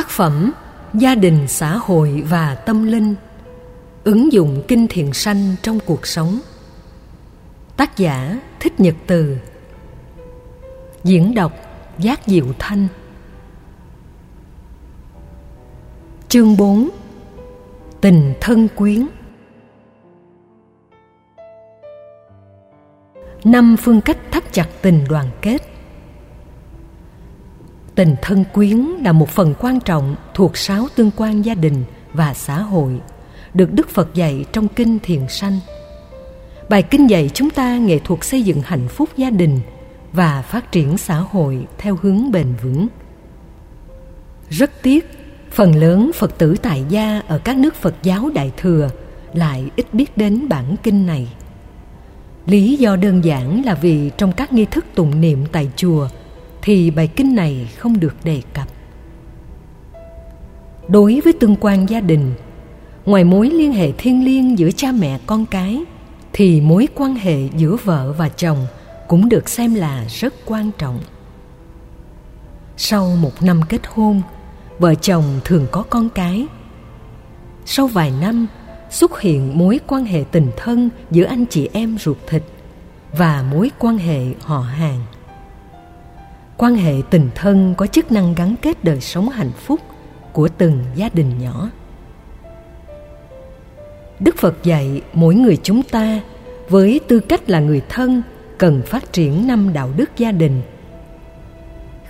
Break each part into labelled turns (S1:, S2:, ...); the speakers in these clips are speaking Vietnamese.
S1: Tác phẩm Gia đình, xã hội và tâm linh, Ứng dụng kinh thiền sanh trong cuộc sống. Tác giả Thích Nhật Từ. Diễn đọc Giác Diệu Thanh. Chương 4 Tình thân quyến. Năm phương cách thắt chặt tình đoàn kết. Tình thân quyến là một phần quan trọng thuộc sáu tương quan gia đình và xã hội, được Đức Phật dạy trong Kinh Thiền Sanh. Bài kinh dạy chúng ta nghệ thuật xây dựng hạnh phúc gia đình và phát triển xã hội theo hướng bền vững. Rất tiếc, phần lớn Phật tử tại gia ở các nước Phật giáo Đại Thừa lại ít biết đến bản kinh này. Lý do đơn giản là vì trong các nghi thức tụng niệm tại chùa – thì bài kinh này không được đề cập. Đối với tương quan gia đình, ngoài mối liên hệ thiêng liêng giữa cha mẹ con cái thì mối quan hệ giữa vợ và chồng cũng được xem là rất quan trọng. Sau một năm kết hôn, vợ chồng thường có con cái. Sau vài năm, xuất hiện mối quan hệ tình thân giữa anh chị em ruột thịt và mối quan hệ họ hàng quan hệ tình thân có chức năng gắn kết đời sống hạnh phúc của từng gia đình nhỏ. Đức phật dạy mỗi người chúng ta với tư cách là người thân cần phát triển năm đạo đức gia đình.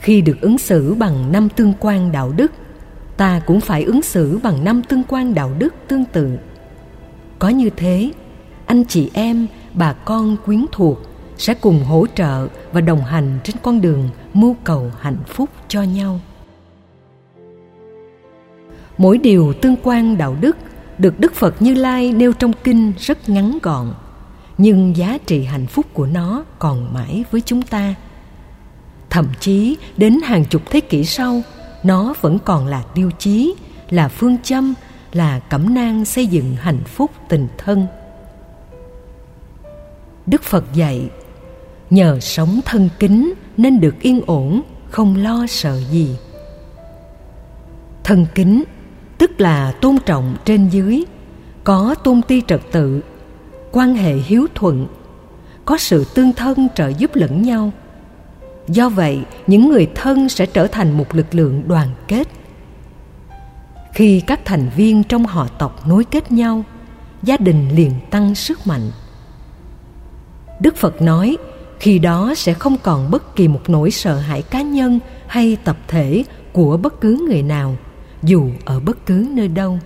S1: Khi được ứng xử bằng năm tương quan đạo đức, ta cũng phải ứng xử bằng năm tương quan đạo đức tương tự. Có như thế, anh chị em, bà con quyến thuộc sẽ cùng hỗ trợ và đồng hành trên con đường mưu cầu hạnh phúc cho nhau. Mỗi điều tương quan đạo đức được đức phật như lai nêu trong kinh rất ngắn gọn, nhưng giá trị hạnh phúc của nó còn mãi với chúng ta. Thậm chí đến hàng chục thế kỷ sau, nó vẫn còn là tiêu chí, là phương châm, là cẩm nang xây dựng hạnh phúc tình thân. Đức phật dạy nhờ sống thân kính nên được yên ổn, không lo sợ gì. Thân kính, tức là tôn trọng trên dưới, có tôn ti trật tự, quan hệ hiếu thuận, có sự tương thân trợ giúp lẫn nhau. Do vậy, những người thân sẽ trở thành một lực lượng đoàn kết. Khi các thành viên trong họ tộc nối kết nhau, gia đình liền tăng sức mạnh. Đức phật nói khi đó sẽ không còn bất kỳ một nỗi sợ hãi cá nhân hay tập thể của bất cứ người nào, dù ở bất cứ nơi đâu.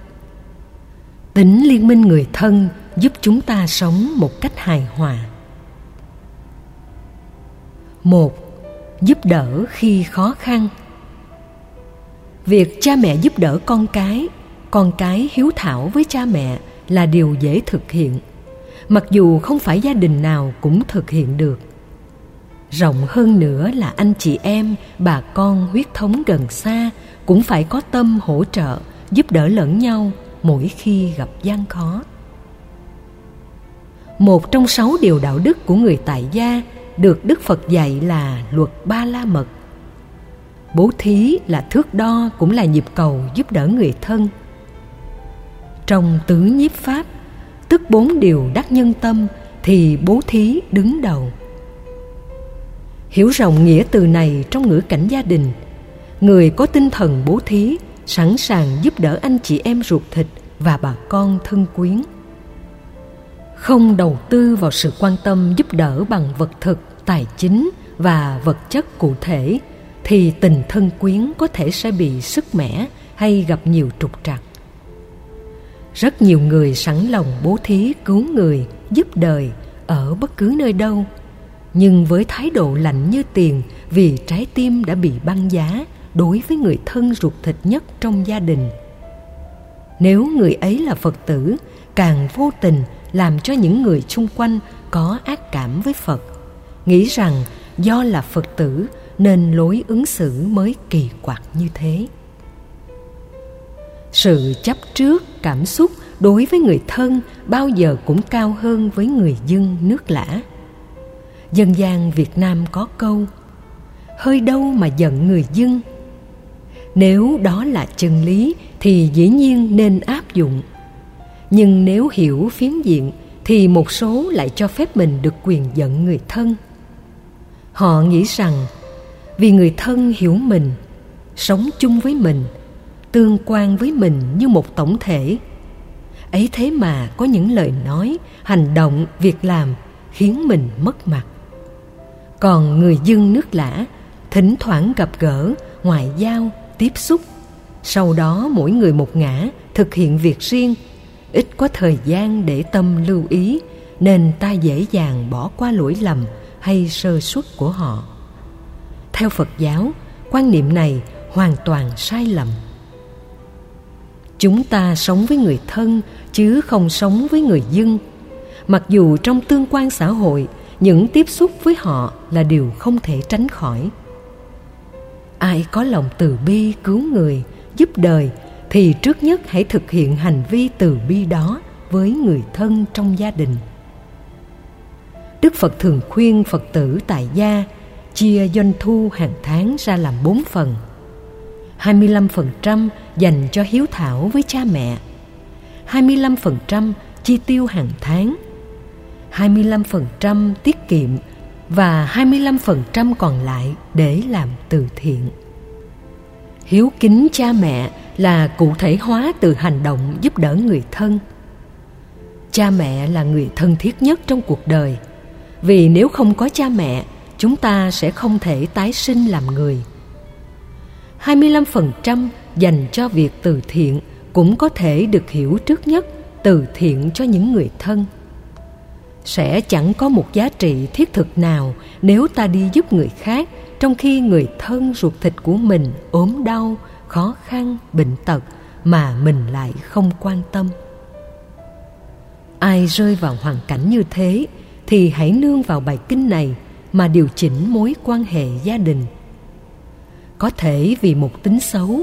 S1: Tính liên minh người thân giúp chúng ta sống một cách hài hòa. Một, giúp đỡ khi khó khăn. Việc cha mẹ giúp đỡ con cái con cái hiếu thảo với cha mẹ là điều dễ thực hiện, mặc dù không phải gia đình nào cũng thực hiện được rộng hơn nữa là anh chị em, bà con huyết thống gần xa cũng phải có tâm hỗ trợ, giúp đỡ lẫn nhau mỗi khi gặp gian khó. Một trong sáu điều đạo đức của người tại gia được đức phật dạy là luật ba la mật. Bố thí là thước đo cũng là nhịp cầu giúp đỡ người thân. Trong tứ nhiếp pháp, tức bốn điều đắc nhân tâm thì bố thí đứng đầu hiểu rộng nghĩa từ này trong ngữ cảnh gia đình. Người có tinh thần bố thí, sẵn sàng giúp đỡ anh chị em ruột thịt và bà con thân quyến. Không đầu tư vào sự quan tâm giúp đỡ bằng vật thực, tài chính và vật chất cụ thể, thì tình thân quyến có thể sẽ bị sức mẻ hay gặp nhiều trục trặc. Rất nhiều người sẵn lòng bố thí cứu người, giúp đời ở bất cứ nơi đâu nhưng với thái độ lạnh như tiền, vì trái tim đã bị băng giá đối với người thân ruột thịt nhất trong gia đình. Nếu người ấy là phật tử, càng vô tình làm cho những người xung quanh có ác cảm với phật. Nghĩ rằng do là phật tử nên lối ứng xử mới kỳ quặc như thế. Sự chấp trước cảm xúc đối với người thân bao giờ cũng cao hơn với người dân nước lã dân gian việt nam có câu, hơi đâu mà giận người dân nếu đó là chân lý, thì dĩ nhiên nên áp dụng. Nhưng nếu hiểu phiến diện, thì một số lại cho phép mình được quyền giận người thân. Họ nghĩ rằng, vì người thân hiểu mình, sống chung với mình, tương quan với mình như một tổng thể. Ấy thế mà có những lời nói, hành động, việc làm khiến mình mất mặt còn người dân nước lã, thỉnh thoảng gặp gỡ, ngoại giao, tiếp xúc. Sau đó mỗi người một ngã, thực hiện việc riêng. Ít có thời gian để tâm lưu ý, nên ta dễ dàng bỏ qua lỗi lầm hay sơ suất của họ. Theo phật giáo, quan niệm này hoàn toàn sai lầm. Chúng ta sống với người thân chứ không sống với người dân. Mặc dù trong tương quan xã hội những tiếp xúc với họ là điều không thể tránh khỏi. Ai có lòng từ bi cứu người, giúp đời, thì trước nhất hãy thực hiện hành vi từ bi đó với người thân trong gia đình. Đức phật thường khuyên phật tử tại gia chia doanh thu hàng tháng ra làm bốn phần. 25% dành cho hiếu thảo với cha mẹ. 25% chi tiêu hàng tháng. 25% tiết kiệm và 25% còn lại để làm từ thiện. Hiếu kính cha mẹ là cụ thể hóa từ hành động giúp đỡ người thân. Cha mẹ là người thân thiết nhất trong cuộc đời, vì nếu không có cha mẹ, chúng ta sẽ không thể tái sinh làm người. 25% dành cho việc từ thiện cũng có thể được hiểu trước nhất từ thiện cho những người thân sẽ chẳng có một giá trị thiết thực nào nếu ta đi giúp người khác, trong khi người thân ruột thịt của mình ốm đau, khó khăn, bệnh tật mà mình lại không quan tâm. Ai rơi vào hoàn cảnh như thế thì hãy nương vào bài kinh này mà điều chỉnh mối quan hệ gia đình. Có thể vì một tính xấu,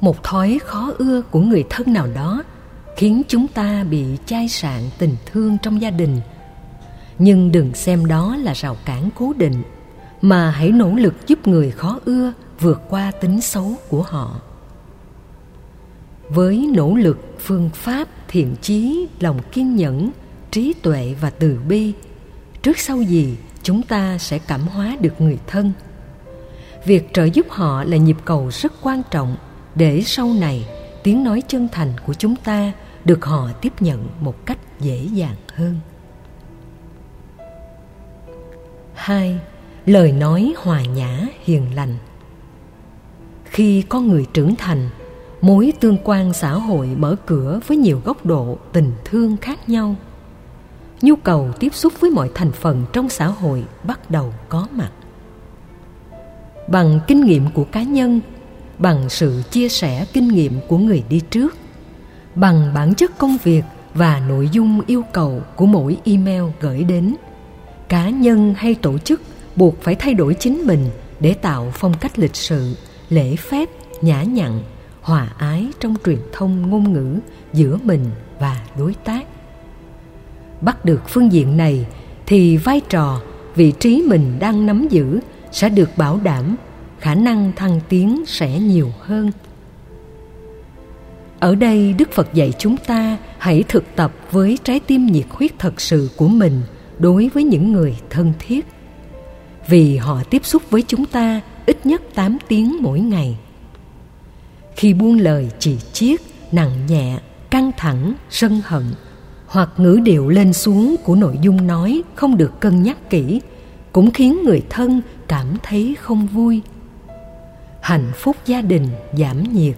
S1: một thói khó ưa của người thân nào đó khiến chúng ta bị chai sạn tình thương trong gia đình nhưng đừng xem đó là rào cản cố định, mà hãy nỗ lực giúp người khó ưa vượt qua tính xấu của họ. Với nỗ lực, phương pháp, thiện chí, lòng kiên nhẫn, trí tuệ và từ bi, trước sau gì chúng ta sẽ cảm hóa được người thân. Việc trợ giúp họ là nhịp cầu rất quan trọng để sau này tiếng nói chân thành của chúng ta được họ tiếp nhận một cách dễ dàng hơn. 2. Lời nói hòa nhã hiền lành Khi con người trưởng thành, mối tương quan xã hội mở cửa với nhiều góc độ tình thương khác nhau. Nhu cầu tiếp xúc với mọi thành phần trong xã hội bắt đầu có mặt. Bằng kinh nghiệm của cá nhân, bằng sự chia sẻ kinh nghiệm của người đi trước, bằng bản chất công việc và nội dung yêu cầu của mỗi email gửi đến – cá nhân hay tổ chức buộc phải thay đổi chính mình để tạo phong cách lịch sự, lễ phép, nhã nhặn, hòa ái trong truyền thông ngôn ngữ giữa mình và đối tác. Bắt được phương diện này thì vai trò, vị trí mình đang nắm giữ sẽ được bảo đảm, khả năng thăng tiến sẽ nhiều hơn. Ở đây đức phật dạy chúng ta hãy thực tập với trái tim nhiệt huyết thật sự của mình đối với những người thân thiết vì họ tiếp xúc với chúng ta ít nhất 8 tiếng mỗi ngày. Khi buông lời chỉ chiết, nặng nhẹ, căng thẳng, sân hận hoặc ngữ điệu lên xuống của nội dung nói không được cân nhắc kỹ cũng khiến người thân cảm thấy không vui. Hạnh phúc gia đình giảm nhiệt.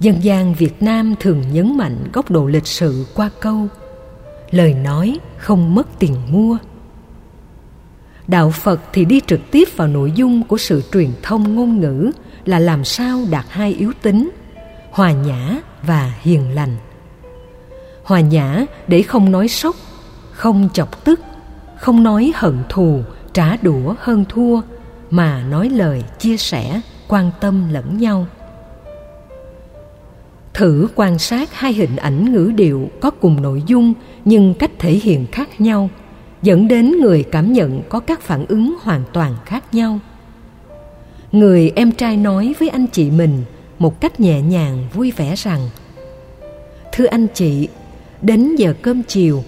S1: Dân gian Việt Nam thường nhấn mạnh góc độ lịch sự qua câu lời nói không mất tiền mua. Đạo phật thì đi trực tiếp vào nội dung của sự truyền thông ngôn ngữ là làm sao đạt hai yếu tính, hòa nhã và hiền lành. Hòa nhã để không nói sốc, không chọc tức, không nói hận thù, trả đũa hơn thua, mà nói lời, chia sẻ, quan tâm lẫn nhau thử quan sát hai hình ảnh ngữ điệu có cùng nội dung nhưng cách thể hiện khác nhau, dẫn đến người cảm nhận có các phản ứng hoàn toàn khác nhau. Người em trai nói với anh chị mình một cách nhẹ nhàng, vui vẻ rằng, thưa anh chị, đến giờ cơm chiều,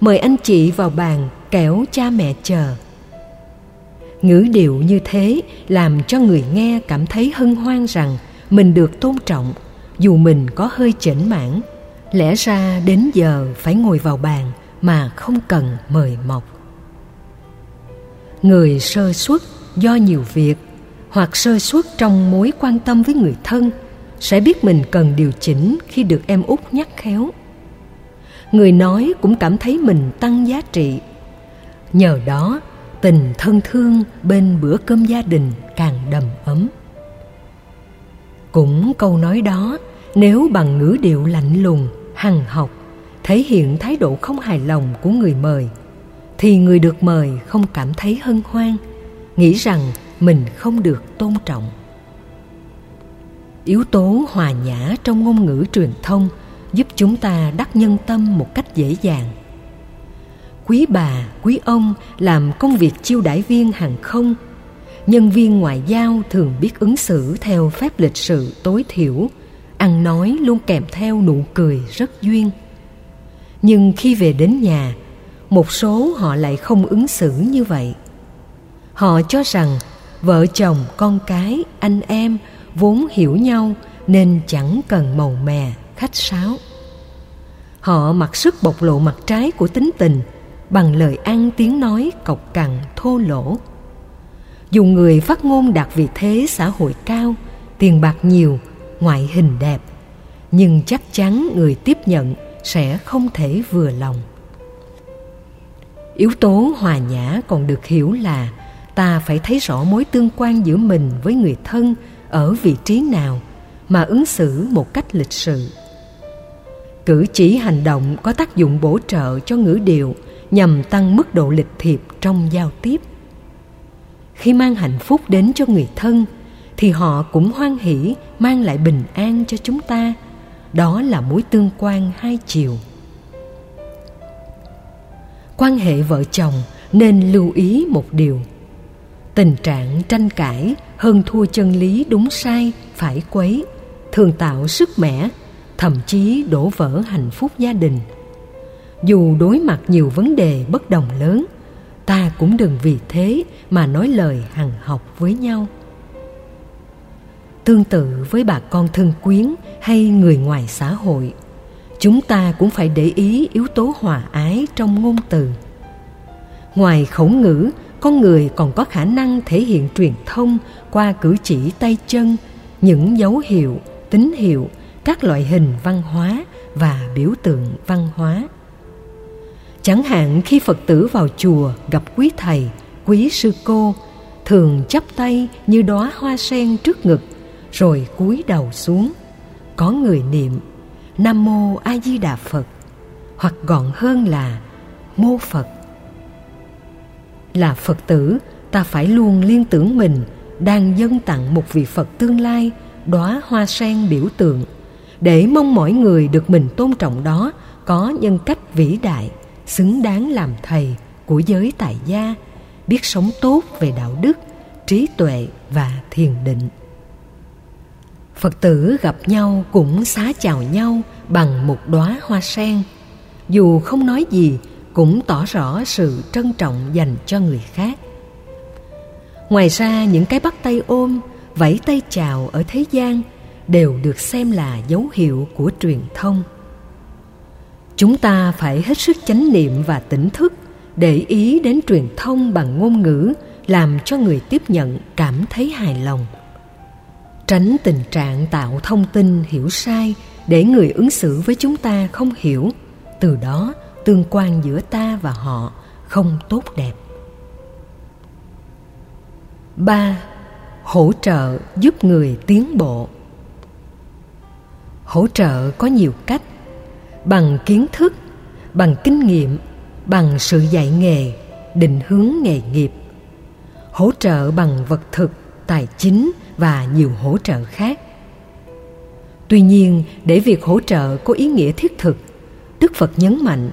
S1: mời anh chị vào bàn kẻo cha mẹ chờ. Ngữ điệu như thế làm cho người nghe cảm thấy hân hoan rằng mình được tôn trọng dù mình có hơi chểnh mãn lẽ ra đến giờ phải ngồi vào bàn mà không cần mời mọc. Người sơ suất do nhiều việc hoặc sơ suất trong mối quan tâm với người thân sẽ biết mình cần điều chỉnh khi được em út nhắc khéo. Người nói cũng cảm thấy mình tăng giá trị. Nhờ đó, tình thân thương bên bữa cơm gia đình càng đầm ấm cũng câu nói đó, nếu bằng ngữ điệu lạnh lùng, hằng học, thể hiện thái độ không hài lòng của người mời, thì người được mời không cảm thấy hân hoan, nghĩ rằng mình không được tôn trọng. Yếu tố hòa nhã trong ngôn ngữ truyền thông giúp chúng ta đắc nhân tâm một cách dễ dàng. Quý bà, quý ông làm công việc chiêu đãi viên hàng không nhân viên ngoại giao thường biết ứng xử theo phép lịch sự tối thiểu, ăn nói luôn kèm theo nụ cười rất duyên. Nhưng khi về đến nhà, một số họ lại không ứng xử như vậy. Họ cho rằng vợ chồng, con cái, anh em vốn hiểu nhau nên chẳng cần màu mè, khách sáo. Họ mặc sức bộc lộ mặt trái của tính tình bằng lời ăn tiếng nói cộc cằn thô lỗ dù người phát ngôn đạt vị thế xã hội cao, tiền bạc nhiều, ngoại hình đẹp, nhưng chắc chắn người tiếp nhận sẽ không thể vừa lòng. Yếu tố hòa nhã còn được hiểu là ta phải thấy rõ mối tương quan giữa mình với người thân ở vị trí nào mà ứng xử một cách lịch sự. Cử chỉ hành động có tác dụng bổ trợ cho ngữ điệu nhằm tăng mức độ lịch thiệp trong giao tiếp khi mang hạnh phúc đến cho người thân, thì họ cũng hoan hỷ mang lại bình an cho chúng ta. Đó là mối tương quan hai chiều. Quan hệ vợ chồng nên lưu ý một điều. Tình trạng tranh cãi hơn thua chân lý đúng sai phải quấy, thường tạo sức mẻ, thậm chí đổ vỡ hạnh phúc gia đình. Dù đối mặt nhiều vấn đề bất đồng lớn ta cũng đừng vì thế mà nói lời hằng học với nhau. Tương tự với bà con thân quyến hay người ngoài xã hội, chúng ta cũng phải để ý yếu tố hòa ái trong ngôn từ. Ngoài khẩu ngữ, con người còn có khả năng thể hiện truyền thông qua cử chỉ tay chân, những dấu hiệu, tín hiệu, các loại hình văn hóa và biểu tượng văn hóa chẳng hạn khi phật tử vào chùa gặp quý thầy, quý sư cô, thường chắp tay như đóa hoa sen trước ngực, rồi cúi đầu xuống. Có người niệm, nam mô a di đà phật. Hoặc gọn hơn là, mô phật. Là phật tử, ta phải luôn liên tưởng mình đang dâng tặng một vị phật tương lai, đóa hoa sen biểu tượng, để mong mọi người được mình tôn trọng đó, có nhân cách vĩ đại xứng đáng làm thầy của giới tại gia, biết sống tốt về đạo đức, trí tuệ và thiền định. Phật tử gặp nhau cũng xá chào nhau bằng một đóa hoa sen. Dù không nói gì, cũng tỏ rõ sự trân trọng dành cho người khác. Ngoài ra, những cái bắt tay ôm, vẫy tay chào ở thế gian đều được xem là dấu hiệu của truyền thông chúng ta phải hết sức chánh niệm và tỉnh thức, để ý đến truyền thông bằng ngôn ngữ, làm cho người tiếp nhận cảm thấy hài lòng. Tránh tình trạng tạo thông tin hiểu sai để người ứng xử với chúng ta không hiểu. Từ đó, tương quan giữa ta và họ không tốt đẹp. Ba, hỗ trợ giúp người tiến bộ. Hỗ trợ có nhiều cách bằng kiến thức bằng kinh nghiệm bằng sự dạy nghề định hướng nghề nghiệp hỗ trợ bằng vật thực tài chính và nhiều hỗ trợ khác. Tuy nhiên để việc hỗ trợ có ý nghĩa thiết thực đức phật nhấn mạnh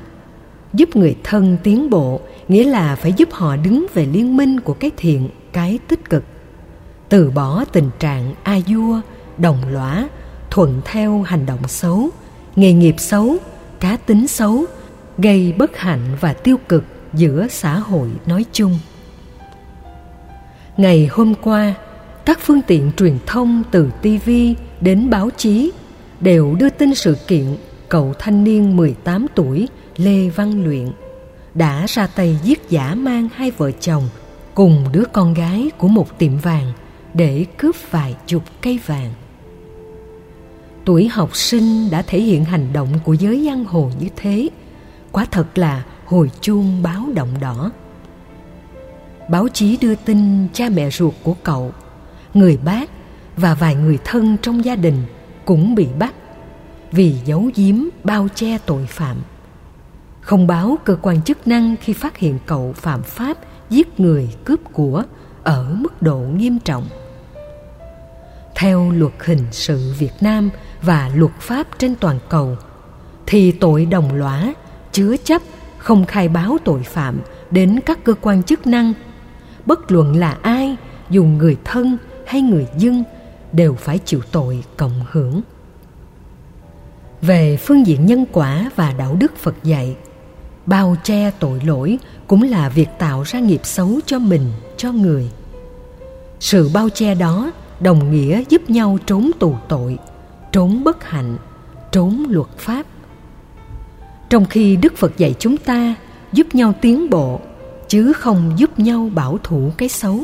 S1: giúp người thân tiến bộ nghĩa là phải giúp họ đứng về liên minh của cái thiện cái tích cực từ bỏ tình trạng a-dua, đồng lõa thuận theo hành động xấu nghề nghiệp xấu, cá tính xấu, gây bất hạnh và tiêu cực giữa xã hội nói chung ngày hôm qua, các phương tiện truyền thông từ TV đến báo chí đều đưa tin sự kiện cậu thanh niên 18 tuổi Lê Văn Luyện đã ra tay giết giả mang hai vợ chồng cùng đứa con gái của một tiệm vàng để cướp vài chục cây vàng. Tuổi học sinh đã thể hiện hành động của giới giang hồ như thế, quả thật là hồi chuông báo động đỏ. Báo chí đưa tin cha mẹ ruột của cậu, người bác và vài người thân trong gia đình cũng bị bắt vì giấu giếm bao che tội phạm. Không báo cơ quan chức năng khi phát hiện cậu phạm pháp giết người cướp của ở mức độ nghiêm trọng. Theo luật hình sự Việt Nam và luật pháp trên toàn cầu, thì tội đồng lõa, chứa chấp, không khai báo tội phạm đến các cơ quan chức năng, bất luận là ai, dù người thân hay người dân, đều phải chịu tội cộng hưởng. Về phương diện nhân quả và đạo đức phật dạy, bao che tội lỗi cũng là việc tạo ra nghiệp xấu cho mình, cho người. Sự bao che đó đồng nghĩa giúp nhau trốn tù tội, trốn bất hạnh, trốn luật pháp. Trong khi đức phật dạy chúng ta giúp nhau tiến bộ, chứ không giúp nhau bảo thủ cái xấu.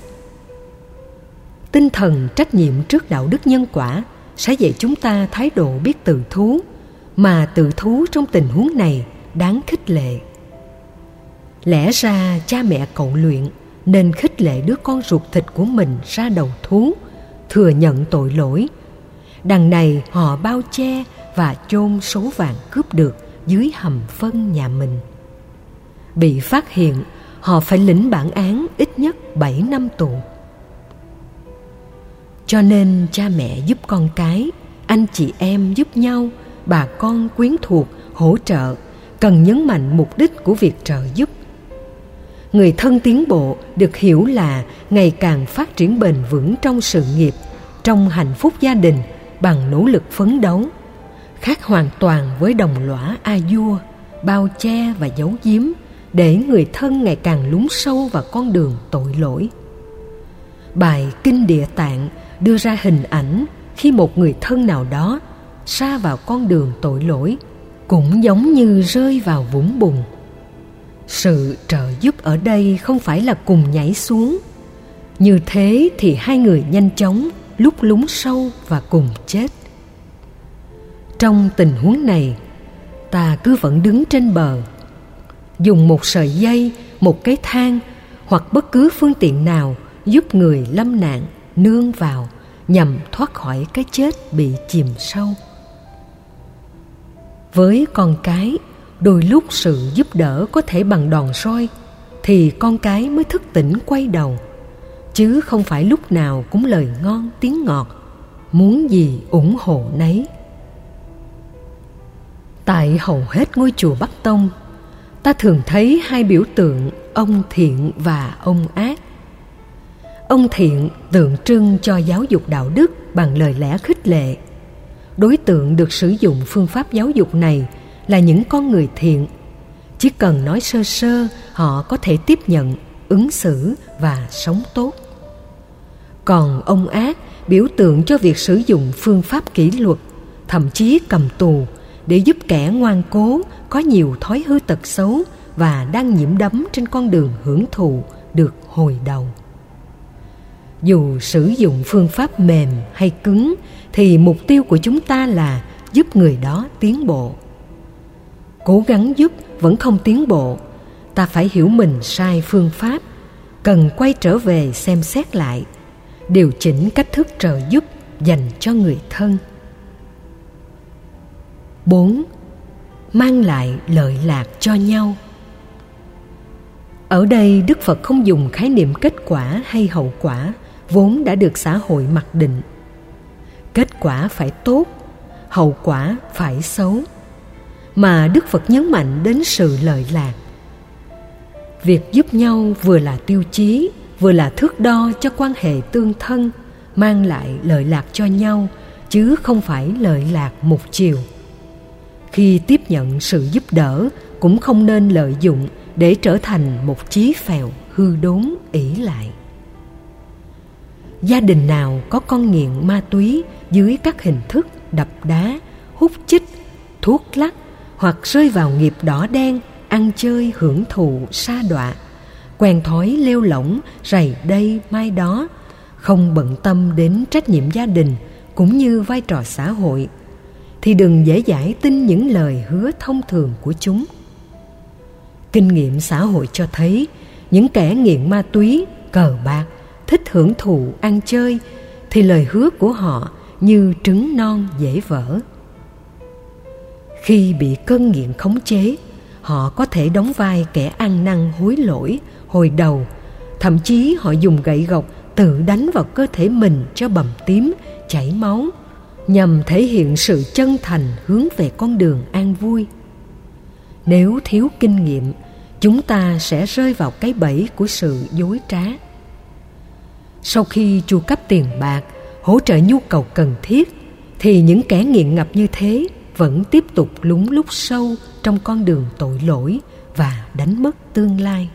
S1: Tinh thần trách nhiệm trước đạo đức nhân quả sẽ dạy chúng ta thái độ biết tự thú, mà tự thú trong tình huống này đáng khích lệ. Lẽ ra cha mẹ cậu luyện nên khích lệ đứa con ruột thịt của mình ra đầu thú thừa nhận tội lỗi đằng này họ bao che và chôn số vàng cướp được dưới hầm phân nhà mình bị phát hiện họ phải lĩnh bản án ít nhất 7 năm tù. Cho nên cha mẹ giúp con cái, anh chị em giúp nhau, bà con quyến thuộc hỗ trợ, cần nhấn mạnh mục đích của việc trợ giúp. Người thân tiến bộ được hiểu là ngày càng phát triển bền vững trong sự nghiệp, trong hạnh phúc gia đình bằng nỗ lực phấn đấu, khác hoàn toàn với đồng lõa a-dua bao che và giấu giếm để người thân ngày càng lún sâu vào con đường tội lỗi. Bài Kinh Địa Tạng đưa ra hình ảnh khi một người thân nào đó xa vào con đường tội lỗi cũng giống như rơi vào vũng bùn. Sự trợ giúp ở đây không phải là cùng nhảy xuống. Như thế thì hai người nhanh chóng lúc lúng sâu và cùng chết. Trong tình huống này, ta cứ vẫn đứng trên bờ dùng một sợi dây một cái thang hoặc bất cứ phương tiện nào giúp người lâm nạn nương vào nhằm thoát khỏi cái chết bị chìm sâu với con cái đôi lúc sự giúp đỡ có thể bằng đòn roi thì con cái mới thức tỉnh quay đầu. Chứ không phải lúc nào cũng lời ngon tiếng ngọt, muốn gì ủng hộ nấy. Tại hầu hết ngôi chùa bắc tông, ta thường thấy hai biểu tượng ông thiện và ông ác. Ông thiện tượng trưng cho giáo dục đạo đức bằng lời lẽ khích lệ. Đối tượng được sử dụng phương pháp giáo dục này là những con người thiện. Chỉ cần nói sơ sơ, họ có thể tiếp nhận, ứng xử và sống tốt. Còn ông ác biểu tượng cho việc sử dụng phương pháp kỷ luật, thậm chí cầm tù để giúp kẻ ngoan cố, có nhiều thói hư tật xấu và đang nhiễm đấm trên con đường hưởng thụ được hồi đầu. Dù sử dụng phương pháp mềm hay cứng, thì mục tiêu của chúng ta là giúp người đó tiến bộ cố gắng giúp vẫn không tiến bộ. Ta phải hiểu mình sai phương pháp, cần quay trở về xem xét lại, điều chỉnh cách thức trợ giúp dành cho người thân. 4 mang lại lợi lạc cho nhau. Ở đây đức phật không dùng khái niệm kết quả hay hậu quả vốn đã được xã hội mặc định. Kết quả phải tốt, hậu quả phải xấu mà đức phật nhấn mạnh đến sự lợi lạc. Việc giúp nhau vừa là tiêu chí, vừa là thước đo cho quan hệ tương thân, mang lại lợi lạc cho nhau, chứ không phải lợi lạc một chiều. Khi tiếp nhận sự giúp đỡ, cũng không nên lợi dụng để trở thành một chí phèo hư đốn ỷ lại. Gia đình nào có con nghiện ma túy dưới các hình thức đập đá, hút chích, thuốc lắc hoặc rơi vào nghiệp đỏ đen, ăn chơi hưởng thụ sa đọa. Quen thói lêu lỏng, rầy đây, mai đó. Không bận tâm đến trách nhiệm gia đình, cũng như vai trò xã hội. Thì đừng dễ dãi tin những lời hứa thông thường của chúng. Kinh nghiệm xã hội cho thấy, những kẻ nghiện ma túy, cờ bạc, thích hưởng thụ, ăn chơi, thì lời hứa của họ như trứng non dễ vỡ khi bị cơn nghiện khống chế, họ có thể đóng vai kẻ ăn năn hối lỗi hồi đầu. Thậm chí họ dùng gậy gộc tự đánh vào cơ thể mình cho bầm tím, chảy máu, nhằm thể hiện sự chân thành hướng về con đường an vui. Nếu thiếu kinh nghiệm, chúng ta sẽ rơi vào cái bẫy của sự dối trá. Sau khi chu cấp tiền bạc, hỗ trợ nhu cầu cần thiết, thì những kẻ nghiện ngập như thế vẫn tiếp tục lúng lúc sâu trong con đường tội lỗi và đánh mất tương lai.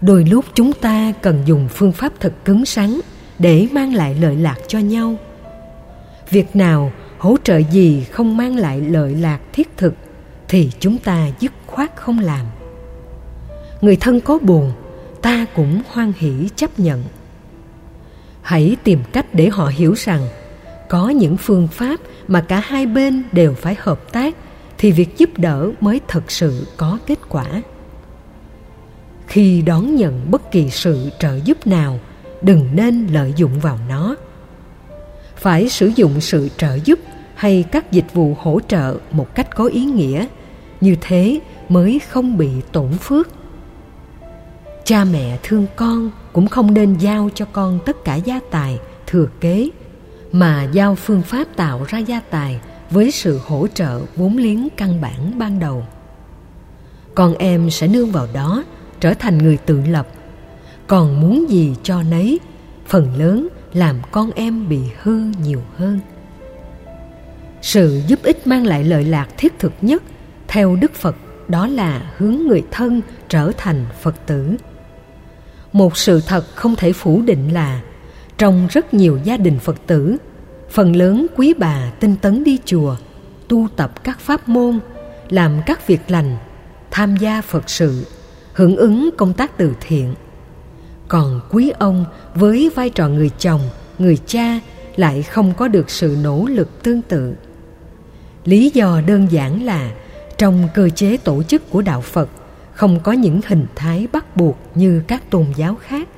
S1: Đôi lúc chúng ta cần dùng phương pháp thật cứng rắn để mang lại lợi lạc cho nhau. Việc nào hỗ trợ gì không mang lại lợi lạc thiết thực thì chúng ta dứt khoát không làm. Người thân có buồn, ta cũng hoan hỷ chấp nhận. Hãy tìm cách để họ hiểu rằng có những phương pháp mà cả hai bên đều phải hợp tác thì việc giúp đỡ mới thực sự có kết quả. Khi đón nhận bất kỳ sự trợ giúp nào, đừng nên lợi dụng vào nó. Phải sử dụng sự trợ giúp hay các dịch vụ hỗ trợ một cách có ý nghĩa, như thế mới không bị tổn phước. Cha mẹ thương con cũng không nên giao cho con tất cả gia tài thừa kế mà giao phương pháp tạo ra gia tài với sự hỗ trợ vốn liếng căn bản ban đầu. Con em sẽ nương vào đó, trở thành người tự lập. Còn muốn gì cho nấy, phần lớn làm con em bị hư nhiều hơn. Sự giúp ích mang lại lợi lạc thiết thực nhất, theo đức phật, đó là hướng người thân trở thành phật tử. Một sự thật không thể phủ định là trong rất nhiều gia đình phật tử. Phần lớn quý bà tinh tấn đi chùa, tu tập các pháp môn, làm các việc lành, tham gia phật sự, hưởng ứng công tác từ thiện. Còn quý ông với vai trò người chồng, người cha lại không có được sự nỗ lực tương tự. Lý do đơn giản là trong cơ chế tổ chức của đạo phật, không có những hình thái bắt buộc như các tôn giáo khác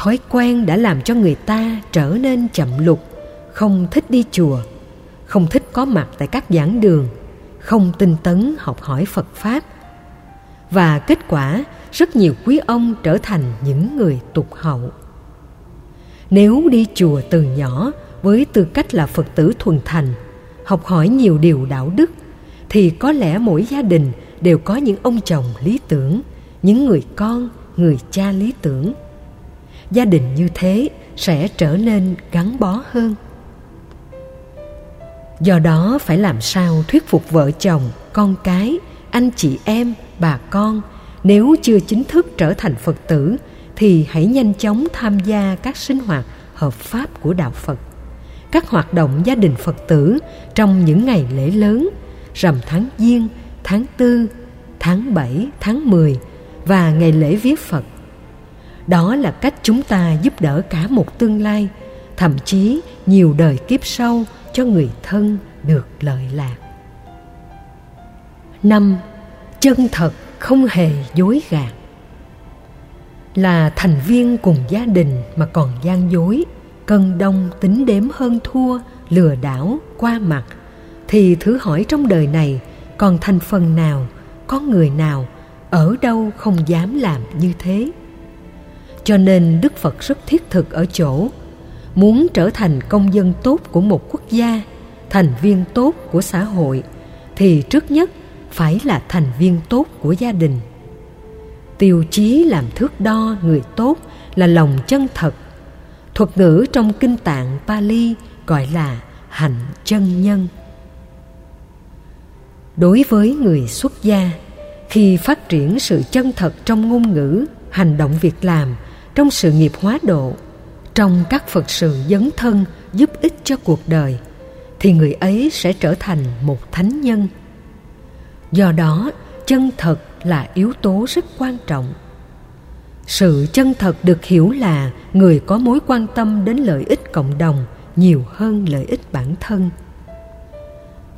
S1: thói quen đã làm cho người ta trở nên chậm lục không thích đi chùa, không thích có mặt tại các giảng đường, không tinh tấn học hỏi phật pháp. Và kết quả, rất nhiều quý ông trở thành những người tục hậu. Nếu đi chùa từ nhỏ với tư cách là phật tử thuần thành, học hỏi nhiều điều đạo đức, thì có lẽ mỗi gia đình đều có những ông chồng lý tưởng, những người con, người cha lý tưởng gia đình như thế sẽ trở nên gắn bó hơn. Do đó phải làm sao thuyết phục vợ chồng, con cái, anh chị em, bà con nếu chưa chính thức trở thành phật tử thì hãy nhanh chóng tham gia các sinh hoạt hợp pháp của đạo phật. Các hoạt động gia đình phật tử trong những ngày lễ lớn, rằm tháng giêng, tháng tư, tháng bảy, tháng mười và ngày lễ viết phật đó là cách chúng ta giúp đỡ cả một tương lai, thậm chí nhiều đời kiếp sau cho người thân được lợi lạc. Năm, chân thật không hề dối gạt. Là thành viên cùng gia đình mà còn gian dối, cân đông tính đếm hơn thua, lừa đảo, qua mặt, thì thử hỏi trong đời này còn thành phần nào, có người nào, ở đâu không dám làm như thế? Cho nên đức phật rất thiết thực ở chỗ muốn trở thành công dân tốt của một quốc gia, thành viên tốt của xã hội, thì trước nhất phải là thành viên tốt của gia đình. Tiêu chí làm thước đo người tốt là lòng chân thật. Thuật ngữ trong kinh tạng pali gọi là hạnh chân nhân. Đối với người xuất gia, khi phát triển sự chân thật trong ngôn ngữ, hành động việc làm trong sự nghiệp hóa độ, trong các phật sự dấn thân giúp ích cho cuộc đời, thì người ấy sẽ trở thành một thánh nhân. Do đó, chân thật là yếu tố rất quan trọng. Sự chân thật được hiểu là người có mối quan tâm đến lợi ích cộng đồng nhiều hơn lợi ích bản thân.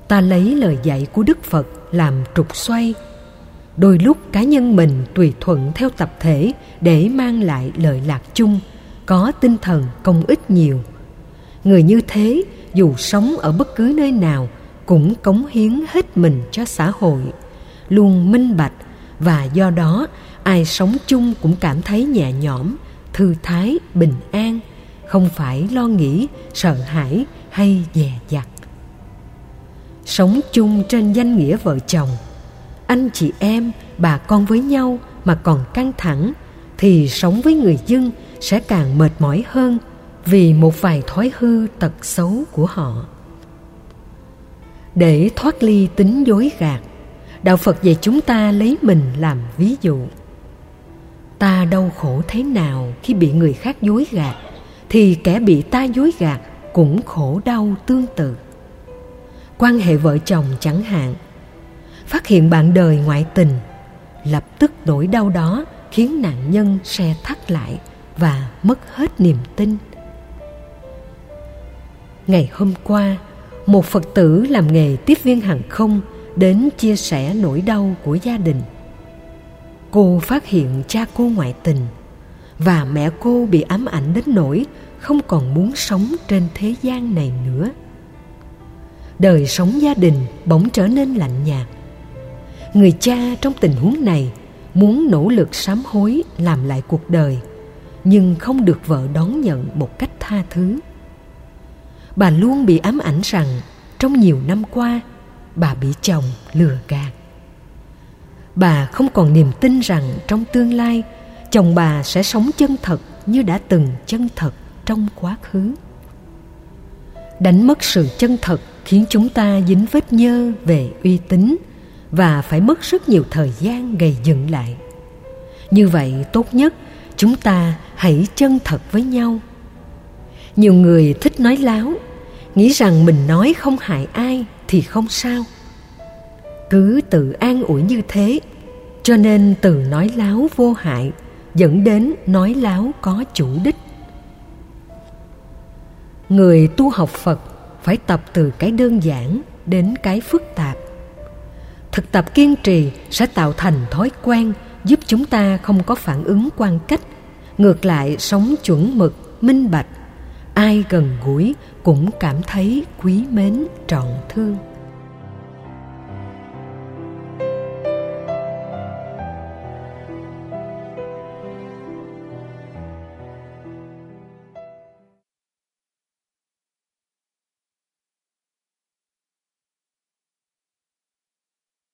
S1: Ta lấy lời dạy của đức phật làm trục xoay đôi lúc cá nhân mình tùy thuận theo tập thể để mang lại lợi lạc chung, có tinh thần công ích nhiều. Người như thế, dù sống ở bất cứ nơi nào, cũng cống hiến hết mình cho xã hội, luôn minh bạch và do đó ai sống chung cũng cảm thấy nhẹ nhõm, thư thái, bình an, không phải lo nghĩ, sợ hãi hay dè dặt. Sống chung trên danh nghĩa vợ chồng anh chị em, bà con với nhau mà còn căng thẳng, thì sống với người dân sẽ càng mệt mỏi hơn vì một vài thói hư tật xấu của họ. Để thoát ly tính dối gạt, đạo phật dạy chúng ta lấy mình làm ví dụ. Ta đau khổ thế nào khi bị người khác dối gạt, thì kẻ bị ta dối gạt cũng khổ đau tương tự. Quan hệ vợ chồng chẳng hạn phát hiện bạn đời ngoại tình, lập tức nỗi đau đó khiến nạn nhân xe thắt lại và mất hết niềm tin. Ngày hôm qua, một phật tử làm nghề tiếp viên hàng không đến chia sẻ nỗi đau của gia đình. Cô phát hiện cha cô ngoại tình và mẹ cô bị ám ảnh đến nỗi không còn muốn sống trên thế gian này nữa. Đời sống gia đình bỗng trở nên lạnh nhạt người cha trong tình huống này muốn nỗ lực sám hối làm lại cuộc đời, nhưng không được vợ đón nhận một cách tha thứ. Bà luôn bị ám ảnh rằng trong nhiều năm qua, bà bị chồng lừa gạt. Bà không còn niềm tin rằng trong tương lai, chồng bà sẽ sống chân thật như đã từng chân thật trong quá khứ. Đánh mất sự chân thật khiến chúng ta dính vết nhơ về uy tín và phải mất rất nhiều thời gian gây dựng lại. Như vậy tốt nhất, chúng ta hãy chân thật với nhau. Nhiều người thích nói láo, nghĩ rằng mình nói không hại ai thì không sao. Cứ tự an ủi như thế, cho nên từ nói láo vô hại dẫn đến nói láo có chủ đích. Người tu học phật phải tập từ cái đơn giản đến cái phức tạp thực tập kiên trì sẽ tạo thành thói quen, giúp chúng ta không có phản ứng quan cách. Ngược lại, sống chuẩn mực, minh bạch. Ai gần gũi cũng cảm thấy quý mến, trọn thương.